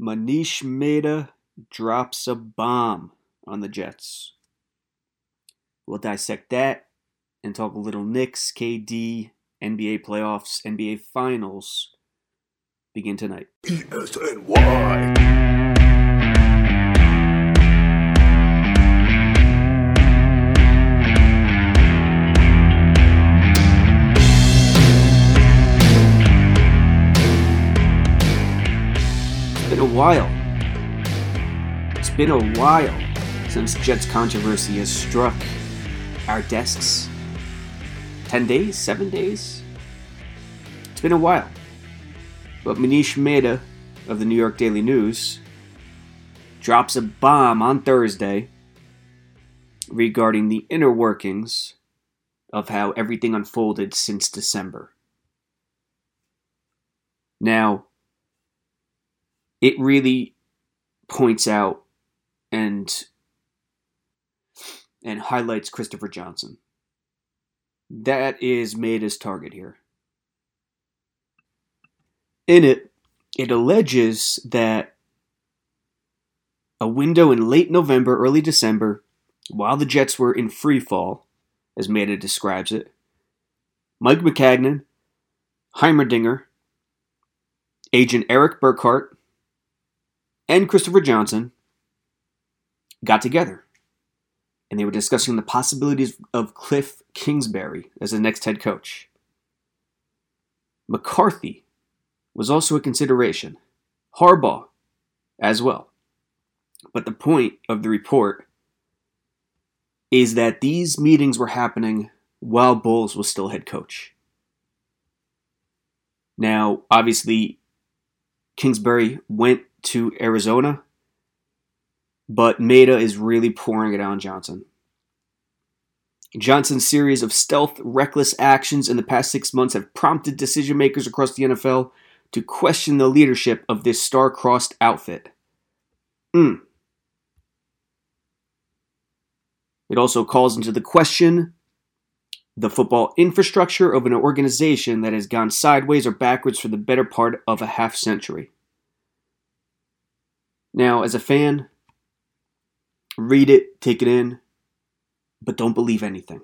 Manish Mehta drops a bomb on the Jets. We'll dissect that and talk a little Knicks, KD, NBA playoffs, NBA finals begin tonight. PSNY. While. It's been a while since Jets controversy has struck our desks. 10 days? 7 days? It's been a while. But Manish Mehta of the New York Daily News drops a bomb on Thursday regarding the inner workings of how everything unfolded since December. Now, it really points out and and highlights Christopher Johnson. That is made as target here. In it, it alleges that a window in late November, early December, while the Jets were in free fall, as Mehta describes it, Mike Maccagnan, Heimerdinger, agent Erik Burkhardt, and Christopher Johnson got together and they were discussing the possibilities of Cliff Kingsbury as the next head coach. McCarthy was also a consideration, Harbaugh as well. But the point of the report is that these meetings were happening while Bowles was still head coach. Now, obviously, Kingsbury went to Arizona, but Mehta is really pouring it on Johnson. Johnson's series of stealth, reckless actions in the past six months have prompted decision makers across the NFL to question the leadership of this star-crossed outfit. Mm. It also calls into the question the football infrastructure of an organization that has gone sideways or backwards for the better part of a half century. Now, as a fan, read it, take it in, but don't believe anything.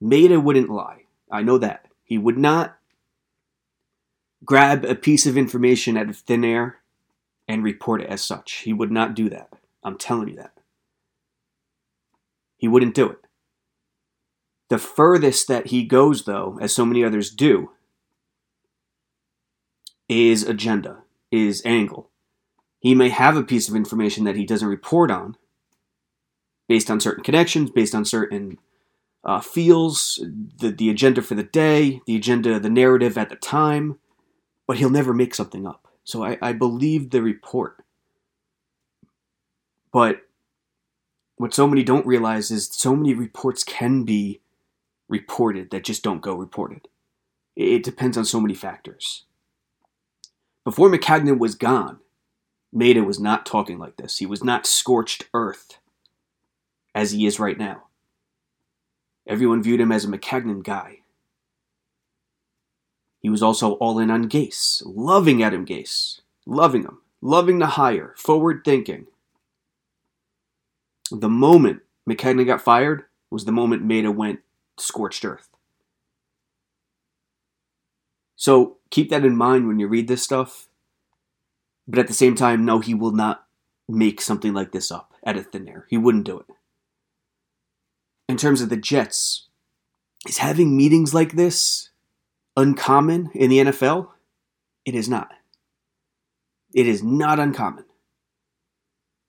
Mehta wouldn't lie. I know that. He would not grab a piece of information out of thin air and report it as such. He would not do that. I'm telling you that. He wouldn't do it. The furthest that he goes, though, as so many others do, is agenda, is angle. He may have a piece of information that he doesn't report on based on certain connections, based on certain uh, feels, the, the agenda for the day, the agenda, the narrative at the time, but he'll never make something up. So I, I believe the report. But what so many don't realize is so many reports can be reported that just don't go reported. It depends on so many factors. Before Maccagnan was gone, Mehta was not talking like this. He was not scorched earth as he is right now. Everyone viewed him as a Maccagnan guy. He was also all in on Gase, loving Adam Gase, loving him, loving the hire, forward thinking. The moment Maccagnan got fired was the moment Mehta went scorched earth. So keep that in mind when you read this stuff. But at the same time, no, he will not make something like this up out of thin air. He wouldn't do it. In terms of the Jets, is having meetings like this uncommon in the NFL? It is not. It is not uncommon.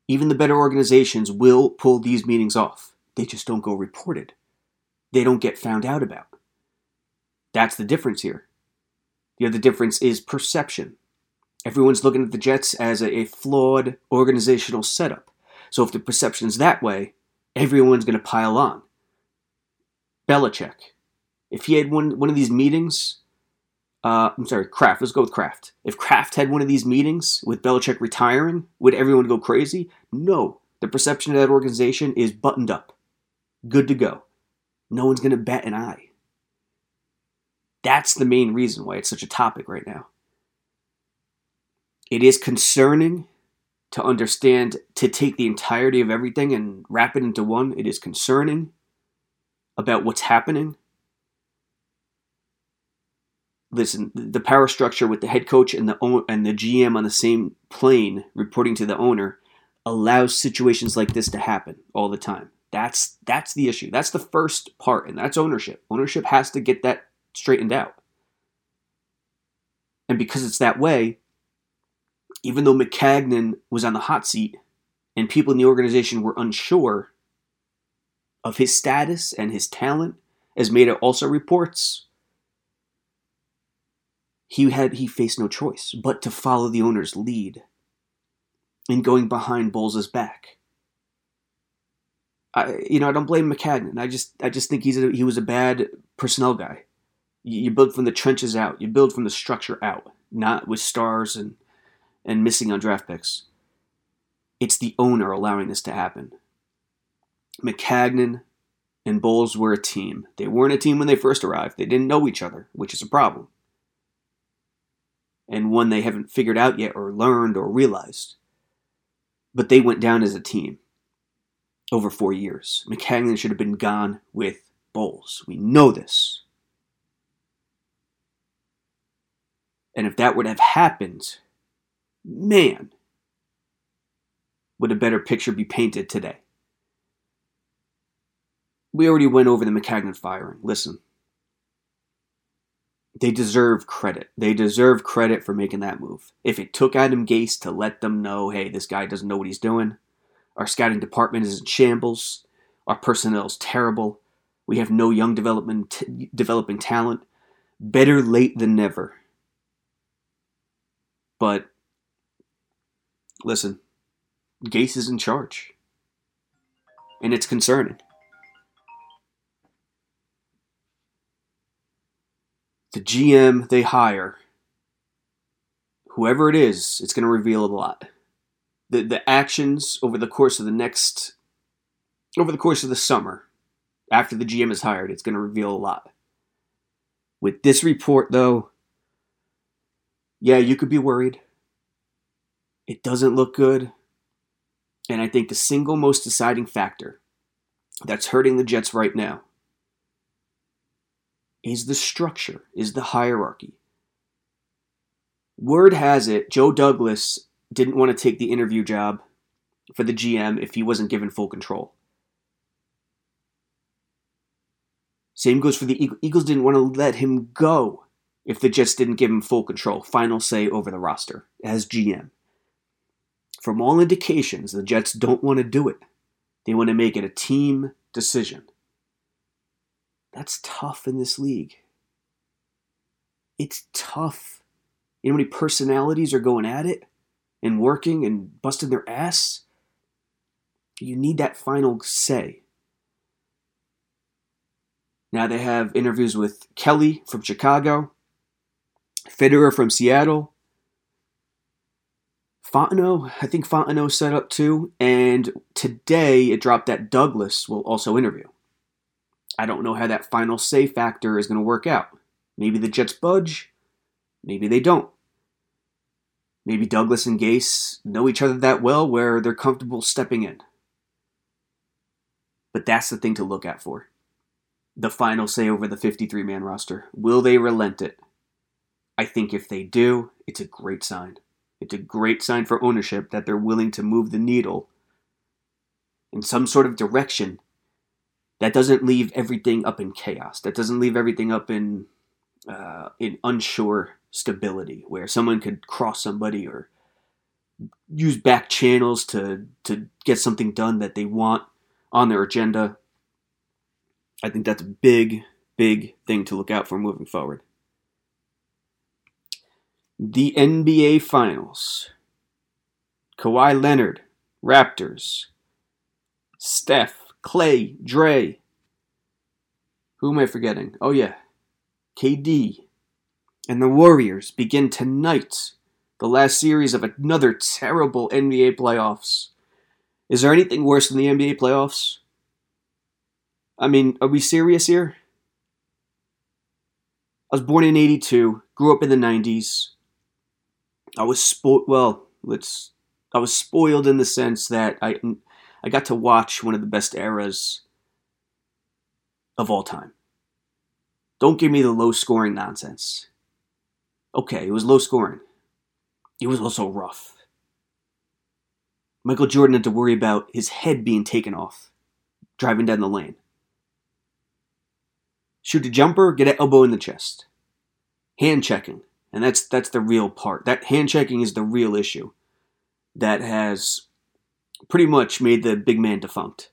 Even the better organizations will pull these meetings off. They just don't go reported. They don't get found out about. That's the difference here. The other difference is perception. Everyone's looking at the Jets as a, a flawed organizational setup. So if the perception's that way, everyone's going to pile on. Belichick, if he had one one of these meetings, uh, I'm sorry, Kraft. Let's go with Kraft. If Kraft had one of these meetings with Belichick retiring, would everyone go crazy? No. The perception of that organization is buttoned up, good to go. No one's going to bat an eye. That's the main reason why it's such a topic right now. It is concerning to understand, to take the entirety of everything and wrap it into one. It is concerning about what's happening. Listen, the power structure with the head coach and the and the GM on the same plane reporting to the owner allows situations like this to happen all the time. That's that's the issue. That's the first part, and that's ownership. Ownership has to get that straightened out. And because it's that way, even though Maccagnan was on the hot seat and people in the organization were unsure of his status and his talent, as Mehta also reports, he had he faced no choice but to follow the owner's lead in going behind Bowles' back. I, you know, I don't blame Maccagnan. I just, I just think he's a, he was a bad personnel guy. You, you build from the trenches out. You build from the structure out, not with stars and and missing on draft picks. It's the owner allowing this to happen. Maccagnan and Bowles were a team. They weren't a team when they first arrived. They didn't know each other, which is a problem. And one they haven't figured out yet or learned or realized. But they went down as a team over four years. Maccagnan should have been gone with Bowles. We know this. And if that would have happened, man, would a better picture be painted today? We already went over the Maccagnan firing. Listen, they deserve credit. They deserve credit for making that move. If it took Adam Gase to let them know, hey, this guy doesn't know what he's doing, our scouting department is in shambles, our personnel is terrible, we have no young development t- developing talent, better late than never. But listen, Gase is in charge. And it's concerning. The GM they hire, whoever it is, it's going to reveal a lot. The, the actions over the course of the next, over the course of the summer, after the GM is hired, it's going to reveal a lot. With this report, though, yeah, you could be worried. It doesn't look good. And I think the single most deciding factor that's hurting the Jets right now is the structure, is the hierarchy. Word has it Joe Douglas didn't want to take the interview job for the GM if he wasn't given full control. Same goes for the Eagles. Didn't want to let him go if the Jets didn't give him full control, final say over the roster as GM. From all indications, the Jets don't want to do it. They want to make it a team decision. That's tough in this league. It's tough. You know how many personalities are going at it and working and busting their ass? You need that final say. Now they have interviews with Kelly from Chicago, Fitterer from Seattle, Fontenot, I think Fontenot set up too, and today it dropped that Douglas will also interview. I don't know how that final say factor is going to work out. Maybe the Jets budge, maybe they don't. Maybe Douglas and Gase know each other that well where they're comfortable stepping in. But that's the thing to look at for. The final say over the 53 man roster. Will they relent it? I think if they do, it's a great sign. It's a great sign for ownership that they're willing to move the needle in some sort of direction that doesn't leave everything up in chaos. That doesn't leave everything up in uh, in unsure stability, where someone could cross somebody or use back channels to to get something done that they want on their agenda. I think that's a big, big thing to look out for moving forward. The NBA Finals. Kawhi Leonard, Raptors. Steph, Clay, Dre. Who am I forgetting? Oh, yeah. KD. And the Warriors begin tonight the last series of another terrible NBA playoffs. Is there anything worse than the NBA playoffs? I mean, are we serious here? I was born in 82, grew up in the 90s. I was spoiled. Well, let's. I was spoiled in the sense that I I got to watch one of the best eras of all time. Don't give me the low scoring nonsense. Okay, it was low scoring. It was also rough. Michael Jordan had to worry about his head being taken off driving down the lane. Shoot a jumper, get an elbow in the chest. Hand checking. And that's that's the real part. That hand checking is the real issue that has pretty much made the big man defunct.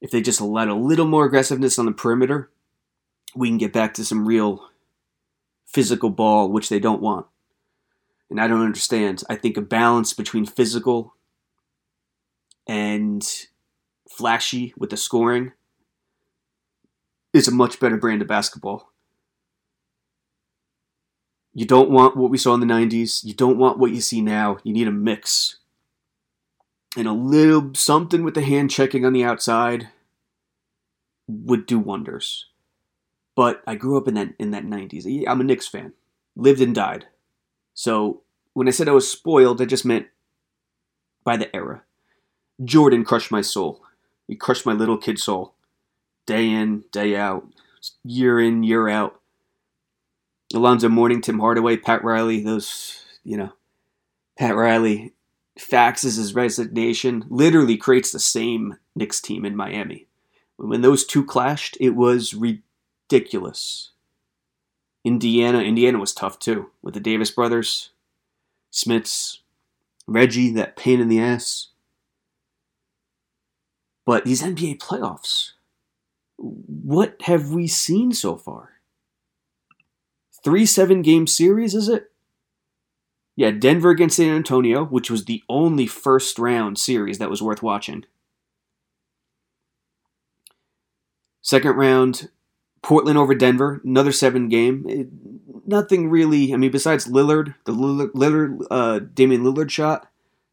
If they just let a little more aggressiveness on the perimeter, we can get back to some real physical ball, which they don't want. And I don't understand. I think a balance between physical and flashy with the scoring is a much better brand of basketball. You don't want what we saw in the 90s. You don't want what you see now. You need a mix. And a little something with the hand checking on the outside would do wonders. But I grew up in that in that 90s. I'm a Knicks fan. Lived and died. So when I said I was spoiled, I just meant by the era. Jordan crushed my soul. He crushed my little kid soul. Day in, day out, year in, year out. Alonzo Mourning, Tim Hardaway, Pat Riley, those, you know, Pat Riley faxes his resignation, literally creates the same Knicks team in Miami. When those two clashed, it was ridiculous. Indiana, Indiana was tough too, with the Davis brothers, Smits, Reggie, that pain in the ass. But these NBA playoffs, what have we seen so far? Three seven game series, is it? Yeah, Denver against San Antonio, which was the only first round series that was worth watching. Second round, Portland over Denver, another seven game. It, nothing really. I mean, besides Lillard, the Lillard, Lillard uh, Damian Lillard shot,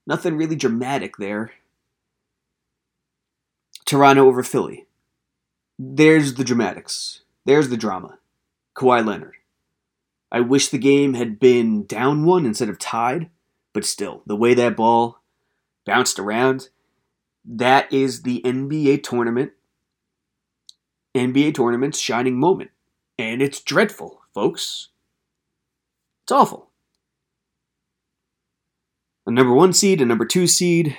nothing really dramatic there. Toronto over Philly. There's the dramatics. There's the drama. Kawhi Leonard. I wish the game had been down one instead of tied, but still, the way that ball bounced around, that is the NBA tournament. NBA tournament's shining moment. And it's dreadful, folks. It's awful. A number one seed, a number two seed,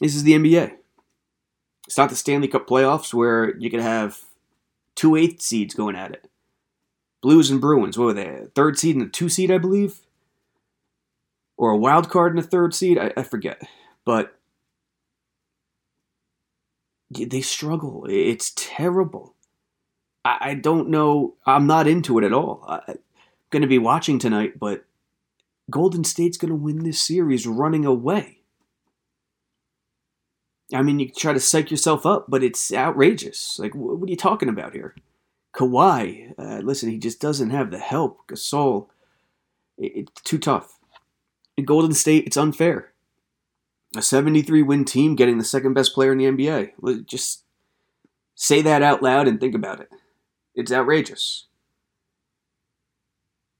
this is the NBA. It's not the Stanley Cup playoffs where you could have two eighth seeds going at it. Blues and Bruins, what were they? Third seed and a two seed, I believe? Or a wild card and a third seed? I, I forget. But they struggle. It's terrible. I, I don't know. I'm not into it at all. I, I'm going to be watching tonight, but Golden State's going to win this series running away. I mean, you try to psych yourself up, but it's outrageous. Like, what are you talking about here? Kawhi, uh, listen, he just doesn't have the help. Gasol, it's too tough. In Golden State, it's unfair. A 73 win team getting the second best player in the NBA. Just say that out loud and think about it. It's outrageous.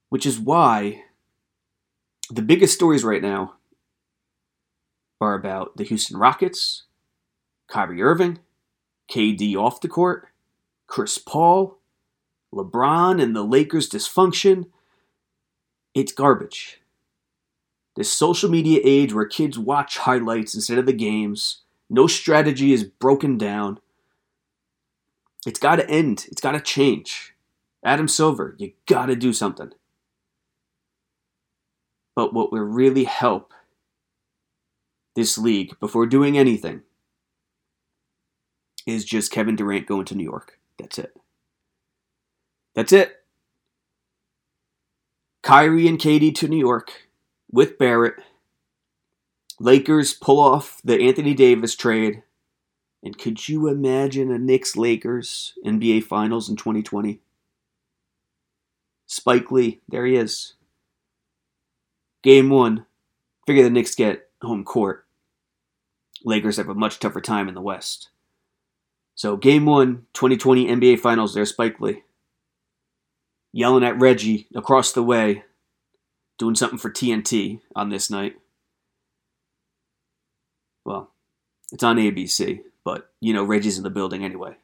Which is why the biggest stories right now are about the Houston Rockets Kyrie Irving, KD off the court, Chris Paul, LeBron and the Lakers' dysfunction. It's garbage. This social media age where kids watch highlights instead of the games, no strategy is broken down. It's got to end. It's got to change. Adam Silver, you got to do something. But what will really help this league before doing anything is just Kevin Durant going to New York. That's it. That's it. Kyrie and KD to New York with Barrett. Lakers pull off the Anthony Davis trade. And could you imagine a Knicks Lakers NBA Finals in 2020? Spike Lee, there he is. Game one. Figure the Knicks get home court. Lakers have a much tougher time in the West. So, game one, 2020 NBA Finals, there's Spike Lee. Yelling at Reggie across the way doing something for TNT on this night. Well, it's on ABC, but you know Reggie's in the building anyway.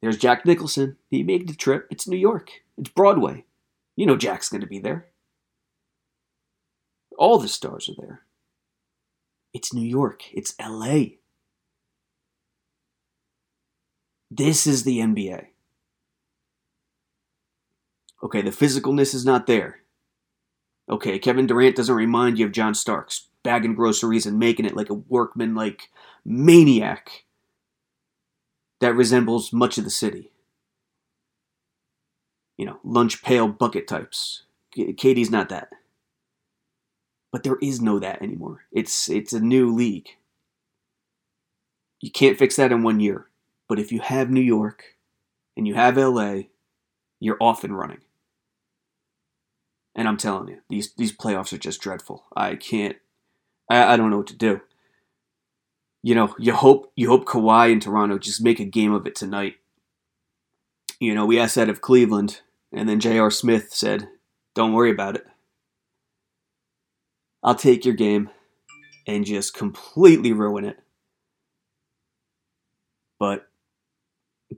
There's Jack Nicholson. He made the trip. It's New York. It's Broadway. You know Jack's going to be there. All the stars are there. It's New York. It's LA. This is the NBA. Okay, the physicalness is not there. Okay, Kevin Durant doesn't remind you of John Starks bagging groceries and making it like a workman like maniac that resembles much of the city. You know, lunch pail bucket types. KD's not that. But there is no that anymore. It's it's a new league. You can't fix that in one year. But if you have New York and you have LA, you're off and running. And I'm telling you, these these playoffs are just dreadful. I can't I, I don't know what to do. You know, you hope you hope Kawhi and Toronto just make a game of it tonight. You know, we asked that of Cleveland, and then J.R. Smith said, Don't worry about it. I'll take your game and just completely ruin it. But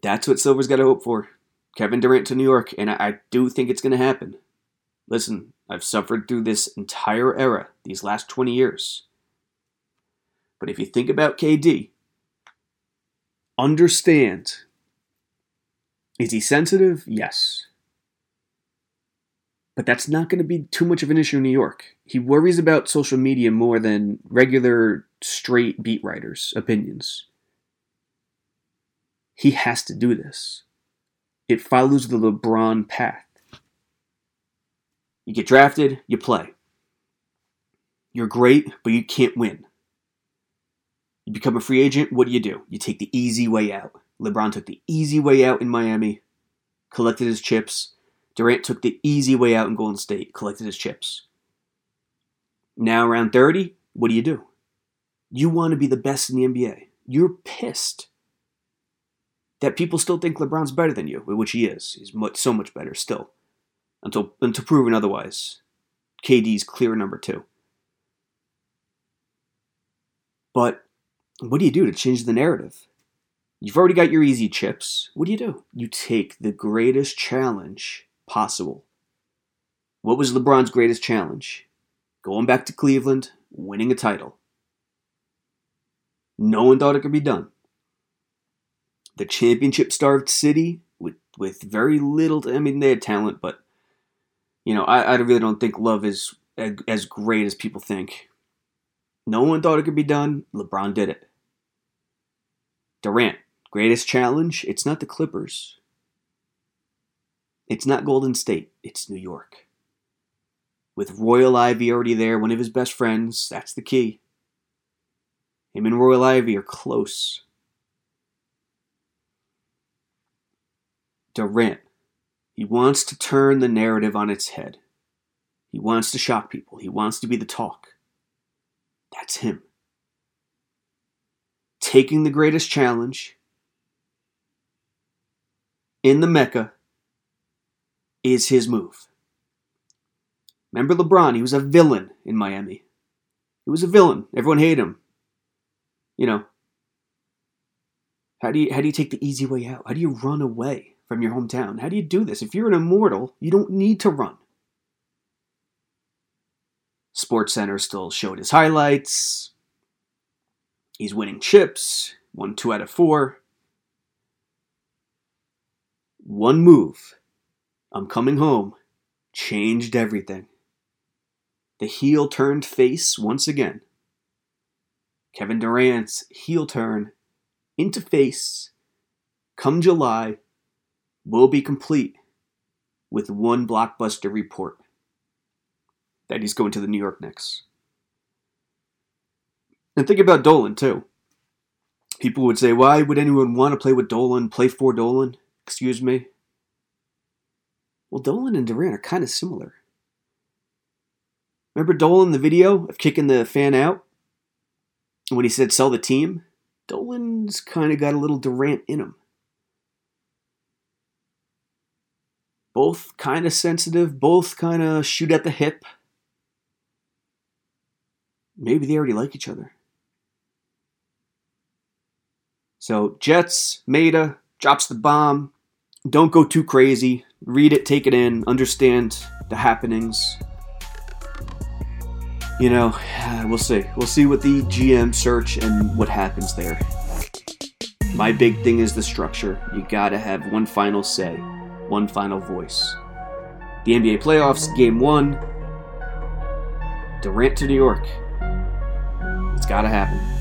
that's what Silver's got to hope for. Kevin Durant to New York, and I, I do think it's going to happen. Listen, I've suffered through this entire era, these last 20 years. But if you think about KD, understand is he sensitive? Yes. But that's not going to be too much of an issue in New York. He worries about social media more than regular straight beat writers' opinions. He has to do this. It follows the LeBron path. You get drafted, you play. You're great, but you can't win. You become a free agent, what do you do? You take the easy way out. LeBron took the easy way out in Miami, collected his chips. Durant took the easy way out in Golden State, collected his chips. Now, around 30, what do you do? You want to be the best in the NBA. You're pissed that people still think LeBron's better than you, which he is. He's much, so much better still until until proven otherwise. KD's clear number two. But what do you do to change the narrative? You've already got your easy chips. What do you do? You take the greatest challenge possible. What was LeBron's greatest challenge? Going back to Cleveland, winning a title. No one thought it could be done. The championship starved city with, with very little, I mean, they had talent, but you know, I, I really don't think Love is as great as people think. No one thought it could be done. LeBron did it. Durant, greatest challenge? It's not the Clippers. It's not Golden State. It's New York. With Royal Ivey already there, one of his best friends, that's the key. Him and Royal Ivey are close. Durant, he wants to turn the narrative on its head. He wants to shock people. He wants to be the talk. That's him. Taking the greatest challenge in the Mecca is his move. Remember LeBron? He was a villain in Miami. He was a villain. Everyone hated him. You know. How do you how do you take the easy way out? How do you run away? From your hometown. How do you do this? If you're an immortal, you don't need to run. Sports Center still showed his highlights. He's winning chips, won two out of four. One move, I'm coming home, changed everything. The heel turned face once again. Kevin Durant's heel turn into face come July will be complete with one blockbuster report that he's going to the New York Knicks. And think about Dolan, too. People would say, why would anyone want to play with Dolan, play for Dolan? Excuse me. Well, Dolan and Durant are kind of similar. Remember Dolan, the video of kicking the fan out? When he said sell the team? Dolan's kind of got a little Durant in him. Both kind of sensitive, both kind of shoot at the hip. Maybe they already like each other. So, Jets, Mehta drops the bomb. Don't go too crazy. Read it, take it in, understand the happenings. You know, we'll see. We'll see what the GM search and what happens there. My big thing is the structure. You gotta have one final say, one final voice. The NBA playoffs, game one. Durant to New York. It's gotta happen.